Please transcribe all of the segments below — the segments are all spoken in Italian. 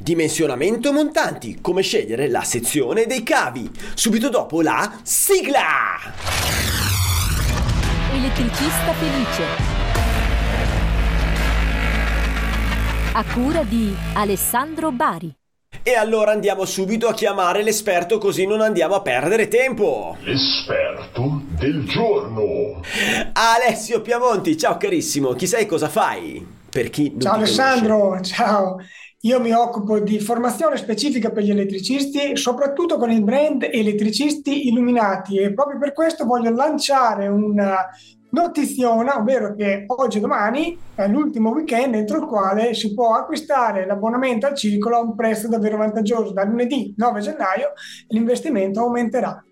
Dimensionamento montanti, come scegliere la sezione dei cavi. Subito dopo la sigla! Elettricista felice. A cura di Alessandro Bari. E allora andiamo subito a chiamare l'esperto così non andiamo a perdere tempo. L'esperto del giorno. Alessio Piamonti, ciao carissimo, chi sei e cosa fai? Per chi non Ciao Alessandro, conosce. ciao. Io mi occupo di formazione specifica per gli elettricisti, soprattutto con il brand Elettricisti Illuminati e proprio per questo voglio lanciare una notiziona, ovvero che oggi e domani è l'ultimo weekend entro il quale si può acquistare l'abbonamento al circolo a un prezzo davvero vantaggioso. Da lunedì 9 gennaio l'investimento aumenterà.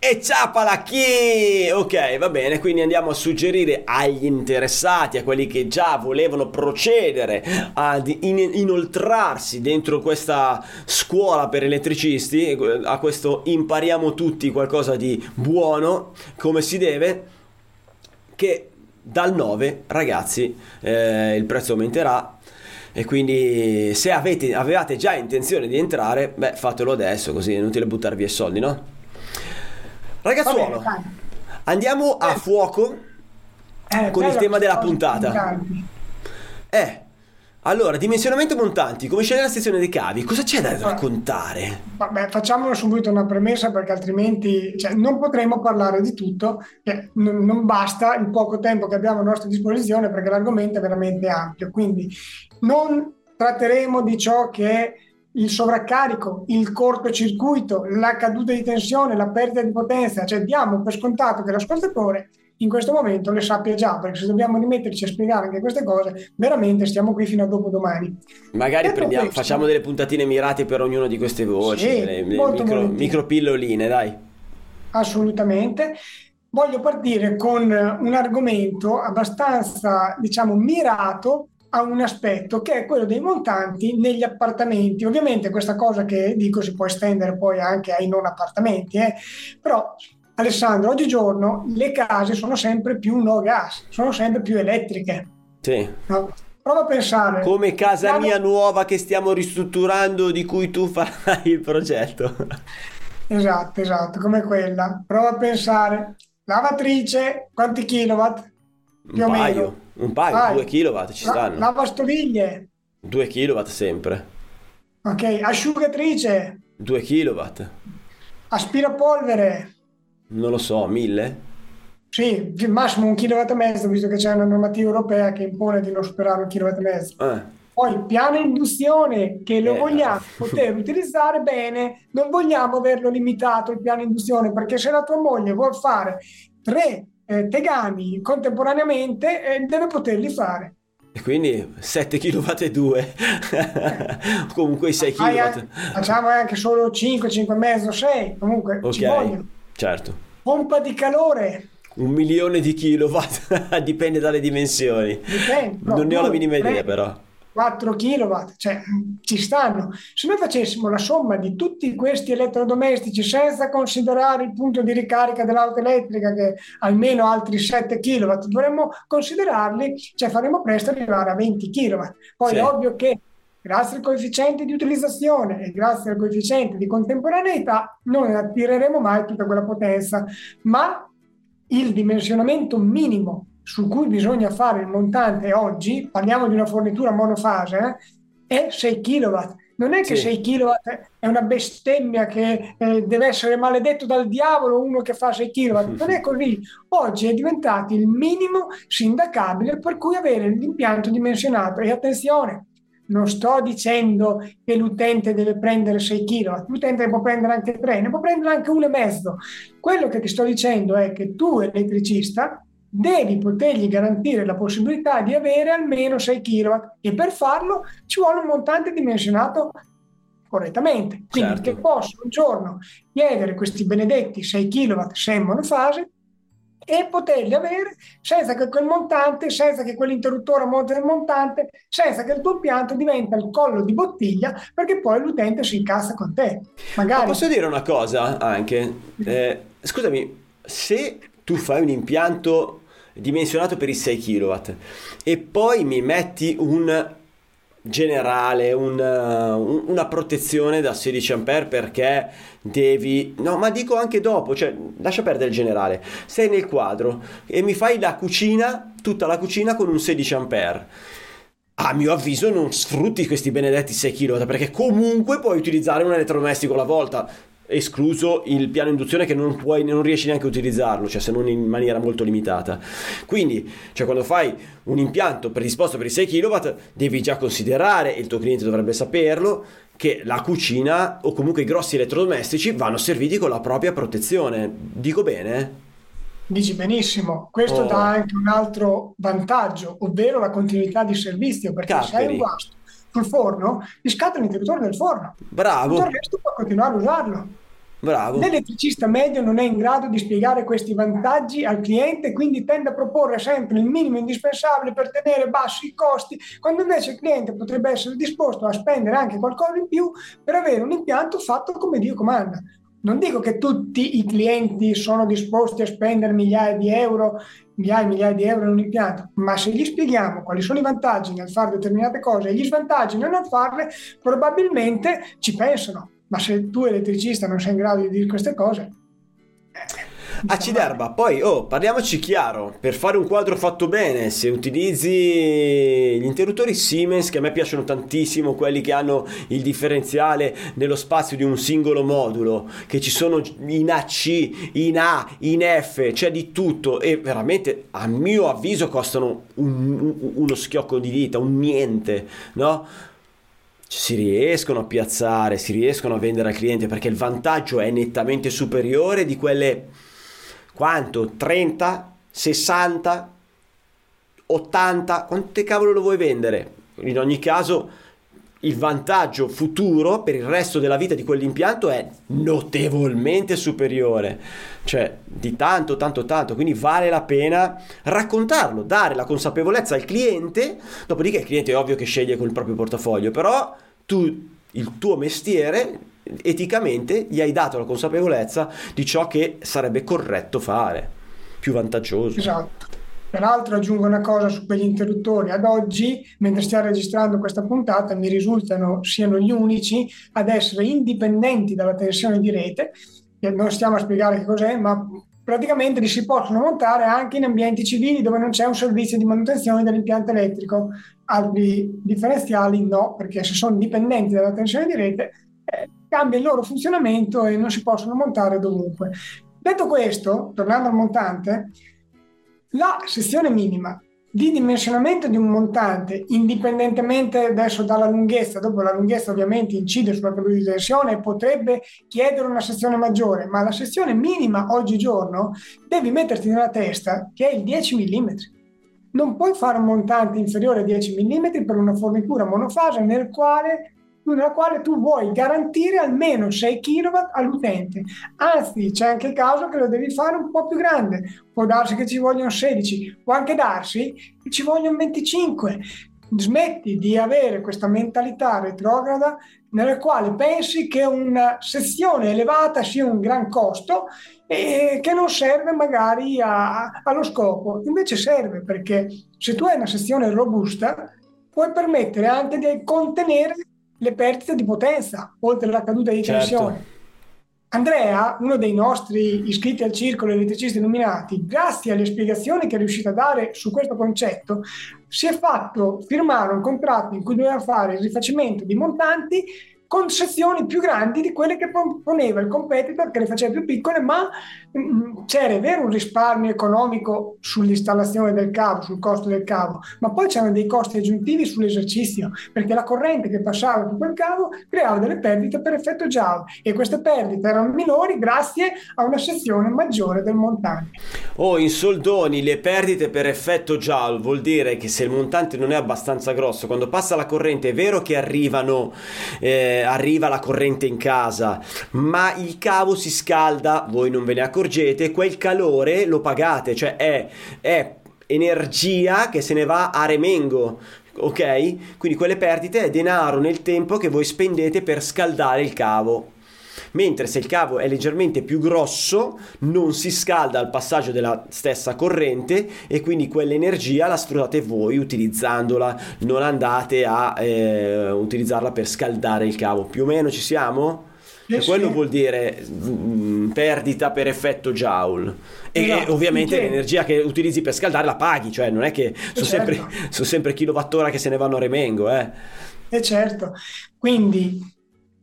E ciapala chi! Ok, va bene, quindi andiamo a suggerire agli interessati, a quelli che già volevano procedere ad in- inoltrarsi dentro questa scuola per elettricisti, a questo impariamo tutti qualcosa di buono, come si deve, che dal 9, ragazzi, eh, il prezzo aumenterà. E quindi se avete, avevate già intenzione di entrare, beh, fatelo adesso, così è inutile buttar via i soldi, no? Ragazzuolo, bene, andiamo a fuoco Eh, con il tema della puntata. Eh, allora, dimensionamento montanti, come scegliere la sezione dei cavi? Cosa c'è da raccontare? Vabbè, facciamo subito una premessa perché altrimenti cioè, non potremo parlare di tutto, che non, non basta il poco tempo che abbiamo a nostra disposizione perché l'argomento è veramente ampio. Quindi non tratteremo di ciò che è il sovraccarico, il cortocircuito, la caduta di tensione, la perdita di potenza, cioè diamo per scontato che l'ascoltatore in questo momento le sappia già, perché se dobbiamo rimetterci a spiegare anche queste cose, veramente stiamo qui fino a dopodomani. Magari Detto prendiamo, questo- facciamo delle puntatine mirate per ognuna di queste voci, Sì, delle molto micro, micropilloline, dai. Assolutamente. Voglio partire con un argomento abbastanza, diciamo, mirato a un aspetto che è quello dei montanti negli appartamenti. Ovviamente questa cosa che dico si può estendere poi anche ai non appartamenti, eh. però Alessandro, oggigiorno le case sono sempre più no gas, sono sempre più elettriche. Sì. no? Prova a pensare. Come casa Siamo- mia nuova che stiamo ristrutturando, di cui tu farai il progetto. Esatto, esatto, come quella. Prova a pensare. Lavatrice, quanti kilowatt? Più Un o paio, meno. Un paio, Vai. 2 kW ci La- stanno. lavastoviglie, 2 kW sempre. ok, asciugatrice, 2 kW. aspirapolvere, Non lo so, 1000? sì, massimo un kilowatt e mezzo, visto che c'è una normativa europea che impone di non superare un kilowatt e mezzo. Eh. Poi piano induzione, che lo Eh. vogliamo poter utilizzare bene, non vogliamo averlo limitato il piano induzione, perché se la tua moglie vuol fare tre eh, tegami contemporaneamente, eh, deve poterli fare. E quindi 7 kW e 2. Comunque i 6 Fai kW. facciamo anche solo 5, 5 e mezzo, 6, comunque ci Ok, vogliono. certo. Pompa di calore, Un milione di kilowatt dipende dalle dimensioni. dipende. no, Non ne ho la minima idea però. 4 kW, cioè ci stanno. Se noi facessimo la somma di tutti questi elettrodomestici senza considerare il punto di ricarica dell'auto elettrica che almeno altri 7 kW, dovremmo considerarli, cioè faremo presto arrivare a 20 kW. Poi Sì. è ovvio che grazie al coefficiente di utilizzazione e grazie al coefficiente di contemporaneità non attireremo mai tutta quella potenza, ma il dimensionamento minimo su cui bisogna fare il montante oggi, parliamo di una fornitura monofase, eh, è 6 kW. Non è che Sì. 6 kW è una bestemmia che eh, deve essere maledetto dal diavolo uno che fa 6 kW. Non è così. Oggi è diventato il minimo sindacabile per cui avere l'impianto dimensionato. E attenzione, non sto dicendo che l'utente deve prendere 6 kW, l'utente può prendere anche 3, ne può prendere anche 1,5. Quello che ti sto dicendo è che tu, elettricista, devi potergli garantire la possibilità di avere almeno 6 kW e per farlo ci vuole un montante dimensionato correttamente. Quindi Certo. che posso un giorno chiedere questi benedetti 6 kW se monofase e poterli avere senza che quel montante, senza che quell'interruttore a monte del montante, senza che il tuo impianto diventa il collo di bottiglia perché poi l'utente si incassa con te. Ma Magari posso dire una cosa anche? Eh, scusami, se tu fai un impianto dimensionato per i 6 kW e poi mi metti un generale, un, uh, una protezione da 16 A perché devi... No, ma dico anche dopo, cioè lascia perdere il generale. Sei nel quadro e mi fai la cucina, tutta la cucina con un 16 A a mio avviso non sfrutti questi benedetti 6 kW perché comunque puoi utilizzare un elettrodomestico alla volta escluso il piano induzione che non, puoi, non riesci neanche a utilizzarlo, cioè se non in maniera molto limitata. Quindi, cioè quando fai un impianto predisposto per i 6 kW, devi già considerare, e il tuo cliente dovrebbe saperlo, che la cucina o comunque i grossi elettrodomestici vanno serviti con la propria protezione. Dico bene? Dici benissimo, questo Oh. dà anche un altro vantaggio, ovvero la continuità di servizio, perché se hai Casperi. un guasto sul forno, ti scatta l'interruttore del forno. Tutto Bravo, il resto puoi continuare a usarlo. bravo. L'elettricista medio non è in grado di spiegare questi vantaggi al cliente, quindi tende a proporre sempre il minimo indispensabile per tenere bassi i costi, quando invece il cliente potrebbe essere disposto a spendere anche qualcosa in più per avere un impianto fatto come Dio comanda. Non dico che tutti i clienti sono disposti a spendere migliaia di euro, migliaia e migliaia di euro in un impianto, ma se gli spieghiamo quali sono i vantaggi nel fare determinate cose e gli svantaggi nel non farle, probabilmente ci pensano. Ma se tu elettricista non sei in grado di dire queste cose... eh, Acciderba, poi oh, parliamoci chiaro, per fare un quadro fatto bene, se utilizzi gli interruttori Siemens, che a me piacciono tantissimo, quelli che hanno il differenziale nello spazio di un singolo modulo, che ci sono in AC, in A, in F, c'è di tutto e veramente a mio avviso costano un- un- uno schiocco di dita, un niente, no? si riescono a piazzare, si riescono a vendere al cliente perché il vantaggio è nettamente superiore di quelle quanto? 30, 60, 80, quante cavolo lo vuoi vendere? In ogni caso il vantaggio futuro per il resto della vita di quell'impianto è notevolmente superiore, cioè di tanto, tanto, tanto, quindi vale la pena raccontarlo, dare la consapevolezza al cliente, dopodiché il cliente è ovvio che sceglie con il proprio portafoglio, però tu, il tuo mestiere, eticamente gli hai dato la consapevolezza di ciò che sarebbe corretto fare, più vantaggioso. Esatto. Peraltro aggiungo una cosa su quegli interruttori. Ad oggi, mentre stiamo registrando questa puntata, mi risultano siano gli unici ad essere indipendenti dalla tensione di rete. E non stiamo a spiegare che cos'è, ma praticamente li si possono montare anche in ambienti civili dove non c'è un servizio di manutenzione dell'impianto elettrico. Altri differenziali no, perché se sono dipendenti dalla tensione di rete, eh, cambia il loro funzionamento e non si possono montare dovunque. Detto questo, tornando al montante, la sezione minima di dimensionamento di un montante, indipendentemente adesso dalla lunghezza, dopo la lunghezza ovviamente incide sulla probabilità di tensione potrebbe chiedere una sezione maggiore, ma la sezione minima oggigiorno devi metterti nella testa che è il 10 mm. Non puoi fare un montante inferiore a 10 mm per una fornitura monofase nel quale nella quale tu vuoi garantire almeno 6 kW all'utente. Anzi, c'è anche il caso che lo devi fare un po' più grande. Può darsi che ci vogliono 16, può anche darsi che ci vogliono 25. Smetti di avere questa mentalità retrograda nella quale pensi che una sezione elevata sia un gran costo e che non serve magari a- allo scopo. Invece serve perché se tu hai una sezione robusta puoi permettere anche di contenere le perdite di potenza, oltre alla caduta di Certo. tensione. Andrea, uno dei nostri iscritti al circolo elettricisti illuminati, grazie alle spiegazioni che è riuscito a dare su questo concetto, si è fatto firmare un contratto in cui doveva fare il rifacimento di montanti con sezioni più grandi di quelle che proponeva il competitor che le faceva più piccole, ma c'era è vero un risparmio economico sull'installazione del cavo, sul costo del cavo, ma poi c'erano dei costi aggiuntivi sull'esercizio, perché la corrente che passava per quel cavo creava delle perdite per effetto Joule e queste perdite erano minori grazie a una sezione maggiore del montante. O in soldoni le perdite per effetto Joule vuol dire che se il montante non è abbastanza grosso, quando passa la corrente è vero che arrivano, eh, arriva la corrente in casa, ma il cavo si scalda, voi non ve ne accorgete, quel calore lo pagate, cioè è, è energia che se ne va a remengo. Ok? Quindi quelle perdite è denaro nel tempo che voi spendete per scaldare il cavo. mentre se il cavo è leggermente più grosso non si scalda al passaggio della stessa corrente e quindi quell'energia la sfruttate voi utilizzandola, non andate a eh, utilizzarla per scaldare il cavo. Più o meno ci siamo? E quello vuol dire mh, mm, perdita per effetto Joule. E, esatto, ovviamente sì. l'energia che utilizzi per scaldare la paghi, cioè non è che sono, certo. sempre, sono sempre kilowattora che se ne vanno a remengo. Eh. E certo, quindi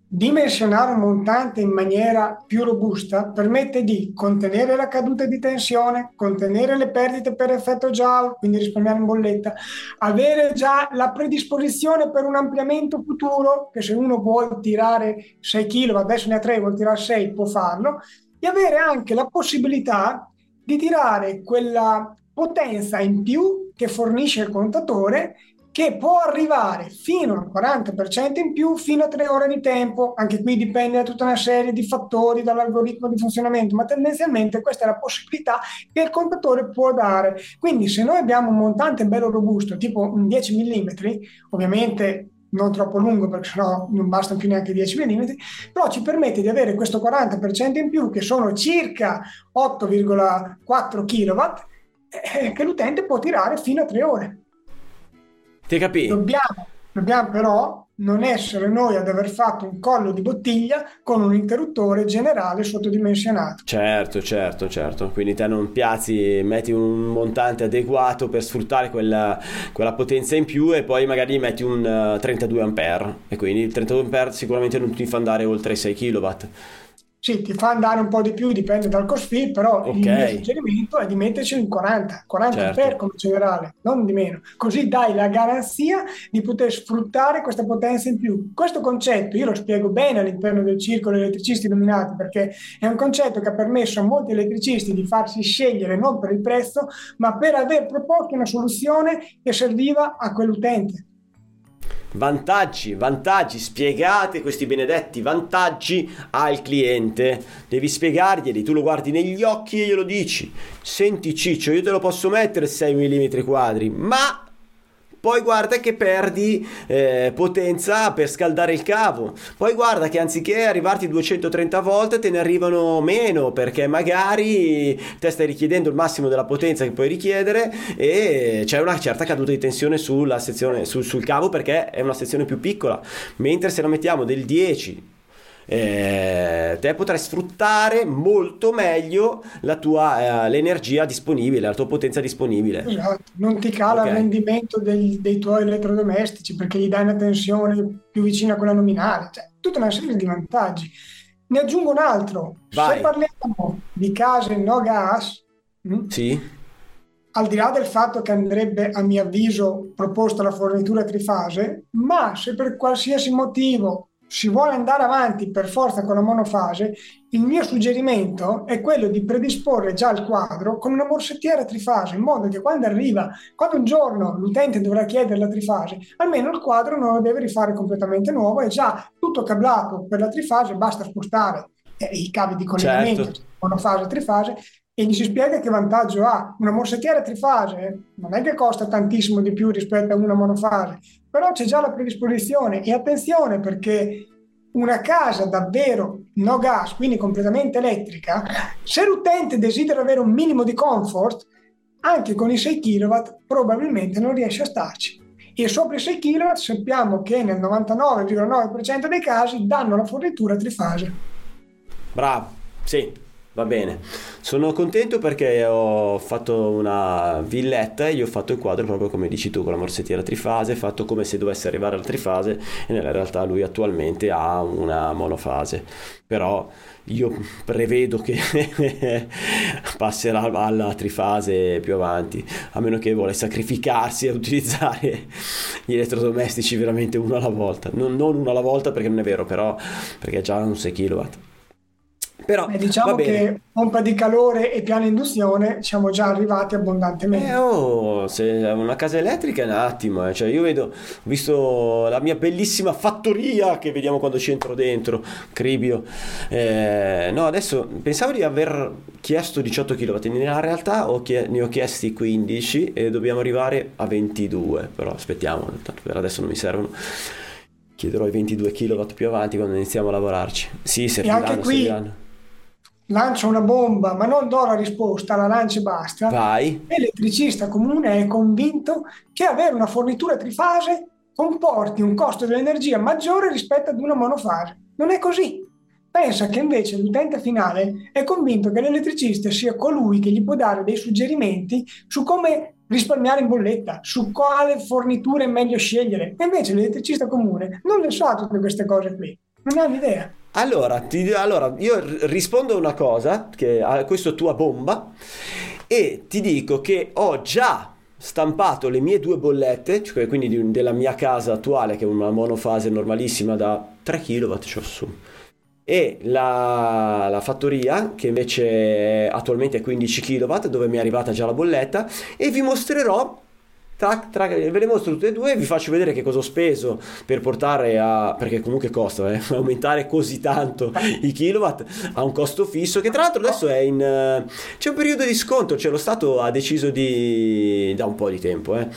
Dimensionare un montante in maniera più robusta permette di contenere la caduta di tensione, contenere le perdite per effetto Joule, quindi risparmiare in bolletta, avere già la predisposizione per un ampliamento futuro, che se uno vuole tirare 6 kW, adesso ne ha 3, vuole tirare 6, può farlo, e avere anche la possibilità di tirare quella potenza in più che fornisce il contatore che può arrivare fino al 40% in più fino a tre ore di tempo. Anche qui dipende da tutta una serie di fattori, dall'algoritmo di funzionamento, ma tendenzialmente questa è la possibilità che il contatore può dare. Quindi se noi abbiamo un montante bello robusto, tipo un 10 mm, ovviamente non troppo lungo perché sennò non bastano più neanche 10 mm, però ci permette di avere questo 40% in più che sono circa 8,4 kW eh, che l'utente può tirare fino a 3 ore. Ti capì? Dobbiamo, dobbiamo però non essere noi ad aver fatto un collo di bottiglia con un interruttore generale sottodimensionato. Certo, certo, certo. Quindi te non piazzi, metti un montante adeguato per sfruttare quella, quella potenza in più e poi magari metti un uh, 32 A e quindi il 32 A sicuramente non ti fa andare oltre i 6 kW. Sì, ti fa andare un po' di più, dipende dal cost fee, però okay. il mio suggerimento è di metterci in 40, 40 certo. per come generale, non di meno. Così dai la garanzia di poter sfruttare questa potenza in più. Questo concetto io lo spiego bene all'interno del circolo elettricisti illuminati perché è un concetto che ha permesso a molti elettricisti di farsi scegliere non per il prezzo, ma per aver proposto una soluzione che serviva a quell'utente. Vantaggi, vantaggi, spiegate questi benedetti vantaggi al cliente. Devi spiegarglieli, tu lo guardi negli occhi e glielo dici. Senti Ciccio, io te lo posso mettere 6 mm quadri, ma poi guarda che perdi eh, potenza per scaldare il cavo, poi guarda che anziché arrivarti 230 volte te ne arrivano meno perché magari te stai richiedendo il massimo della potenza che puoi richiedere e c'è una certa caduta di tensione sulla sezione, sul, sul cavo perché è una sezione più piccola, mentre se la mettiamo del 10 eh, te potrai sfruttare molto meglio la tua, eh, l'energia disponibile, la tua potenza disponibile. Non ti cala okay. il rendimento dei, dei, tuoi elettrodomestici perché gli dai una tensione più vicina a quella nominale, cioè, tutta una serie di vantaggi. Ne aggiungo un altro. Vai. Se parliamo di case no gas, hm, sì. al di là del fatto che andrebbe, a mio avviso, proposta la fornitura trifase, ma se per qualsiasi motivo si vuole andare avanti per forza con la monofase, il mio suggerimento è quello di predisporre già il quadro con una morsettiera trifase, in modo che quando arriva, quando un giorno l'utente dovrà chiedere la trifase, almeno il quadro non lo deve rifare completamente nuovo, è già tutto cablato per la trifase, basta spostare eh, i cavi di collegamento, certo. monofase, trifase, e gli si spiega che vantaggio ha. Una morsettiera trifase non è che costa tantissimo di più rispetto a una monofase, però c'è già la predisposizione e attenzione perché una casa davvero no gas, quindi completamente elettrica, se l'utente desidera avere un minimo di comfort, anche con i 6 kW probabilmente non riesce a starci. E sopra i 6 kW sappiamo che nel 99,9% dei casi danno la fornitura trifase. Bravo, sì, Va bene, sono contento perché ho fatto una villetta e gli ho fatto il quadro proprio come dici tu con la morsettiera trifase, fatto come se dovesse arrivare alla trifase e nella realtà lui attualmente ha una monofase. Però io prevedo che passerà alla trifase più avanti, a meno che vuole sacrificarsi e utilizzare gli elettrodomestici veramente uno alla volta. Non, non uno alla volta perché non è vero, però perché già un 6 kW. Però, eh, diciamo che pompa di calore e piano induzione siamo già arrivati abbondantemente. Eh, oh, se una casa elettrica è un attimo, eh. cioè io vedo, ho visto la mia bellissima fattoria che vediamo quando ci entro dentro, Cribio. Eh, no, adesso pensavo di aver chiesto 18 kW, nella realtà ho chie- ne ho chiesti 15 e dobbiamo arrivare a 22, però aspettiamo, per adesso non mi servono Chiederò i 22 kW più avanti quando iniziamo a lavorarci. Sì, E serviranno, anche qui serviranno. Lancio una bomba, ma non do la risposta, la lancio e basta. Vai. L'elettricista comune è convinto che avere una fornitura trifase comporti un costo dell'energia maggiore rispetto ad una monofase. Non è così. Pensa che invece l'utente finale è convinto che l'elettricista sia colui che gli può dare dei suggerimenti su come risparmiare in bolletta, su quale fornitura è meglio scegliere. E invece l'elettricista comune non le sa tutte queste cose qui, non ha un'idea. Allora, ti- allora, io rispondo a una cosa, che a questa tua bomba, e ti dico che ho già stampato le mie due bollette, cioè quindi di- della mia casa attuale, che è una monofase normalissima da 3 kW, c'ho su, e la, la fattoria, che invece attualmente è 15 kW, dove mi è arrivata già la bolletta, e vi mostrerò. Tra, tra- ve le mostro tutte e due e vi faccio vedere che cosa ho speso per portare a perché comunque costa eh, aumentare così tanto i kilowatt a un costo fisso che tra l'altro adesso è in eh, c'è un periodo di sconto cioè lo Stato ha deciso di da un po' di tempo eh,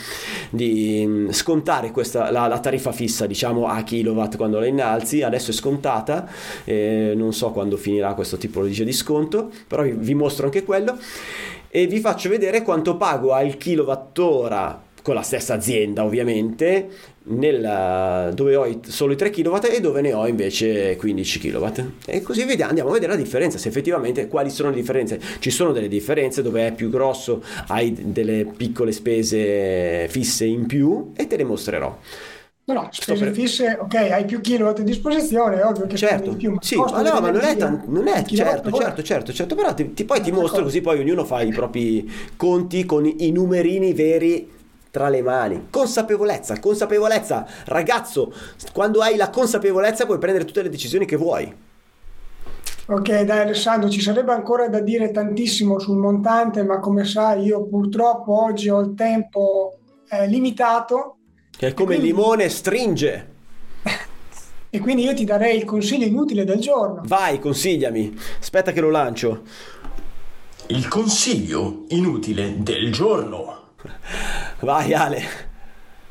di mm, scontare questa, la, la tariffa fissa diciamo a kilowatt quando la innalzi. Adesso è scontata eh, non so quando finirà questo tipologia di sconto però vi, vi mostro anche quello. E vi faccio vedere quanto pago al kilowattora con la stessa azienda ovviamente nel- dove ho solo i 3 kW e dove ne ho invece 15 kW e così vediamo, andiamo a vedere la differenza se effettivamente quali sono le differenze. Ci sono delle differenze dove è più grosso hai delle piccole spese fisse in più e te le mostrerò. No, no, spese per- fisse, ok, hai più kilowatt a disposizione, è ovvio che Certo, più, ma sì, ma no, ma non è, tan- non è certo, certo, certo, certo, però ti, ti- poi ti mostro così poi ognuno fa i propri conti con i numerini veri tra le mani. Consapevolezza, consapevolezza, ragazzo, quando hai la consapevolezza puoi prendere tutte le decisioni che vuoi. Ok, dai Alessandro, ci sarebbe ancora da dire tantissimo sul montante, ma come sai io purtroppo oggi ho il tempo eh, limitato Che è come il quindi- limone stringe. e quindi io ti darei il consiglio inutile del giorno. Vai, consigliami. Aspetta che lo lancio. Il consiglio inutile del giorno. Vai, Ale.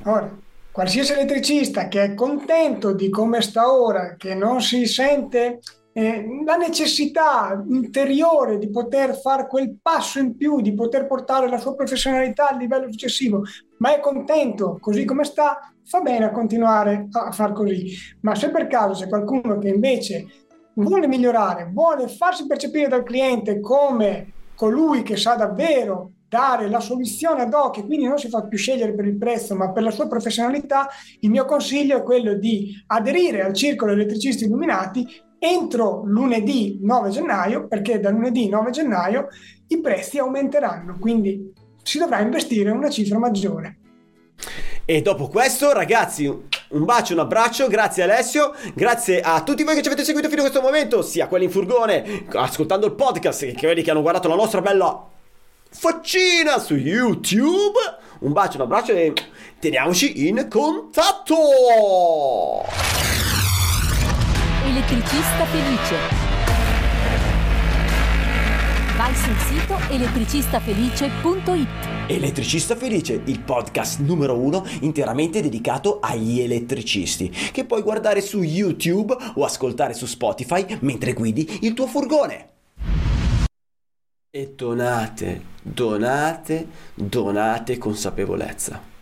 Ora, qualsiasi elettricista che è contento di come sta ora, che non si sente eh, la necessità interiore di poter fare quel passo in più, di poter portare la sua professionalità al livello successivo, ma è contento così come sta, fa bene a continuare a far così. Ma se per caso c'è qualcuno che invece vuole migliorare, vuole farsi percepire dal cliente come colui che sa davvero dare la soluzione ad hoc e quindi non si fa più scegliere per il prezzo ma per la sua professionalità, il mio consiglio è quello di aderire al circolo elettricisti illuminati entro lunedì 9 gennaio perché da lunedì 9 gennaio i prezzi aumenteranno, quindi si dovrà investire una cifra maggiore. E dopo questo, ragazzi, un bacio, un abbraccio, grazie Alessio, grazie a tutti voi che ci avete seguito fino a questo momento, sia quelli in furgone, ascoltando il podcast, che quelli che hanno guardato la nostra bella faccina su YouTube. Un bacio, un abbraccio e teniamoci in contatto! Elettricista felice. Vai sul sito elettricistafelice.it. Elettricista Felice, il podcast numero uno interamente dedicato agli elettricisti, che puoi guardare su YouTube o ascoltare su Spotify mentre guidi il tuo furgone. E donate, donate, donate consapevolezza.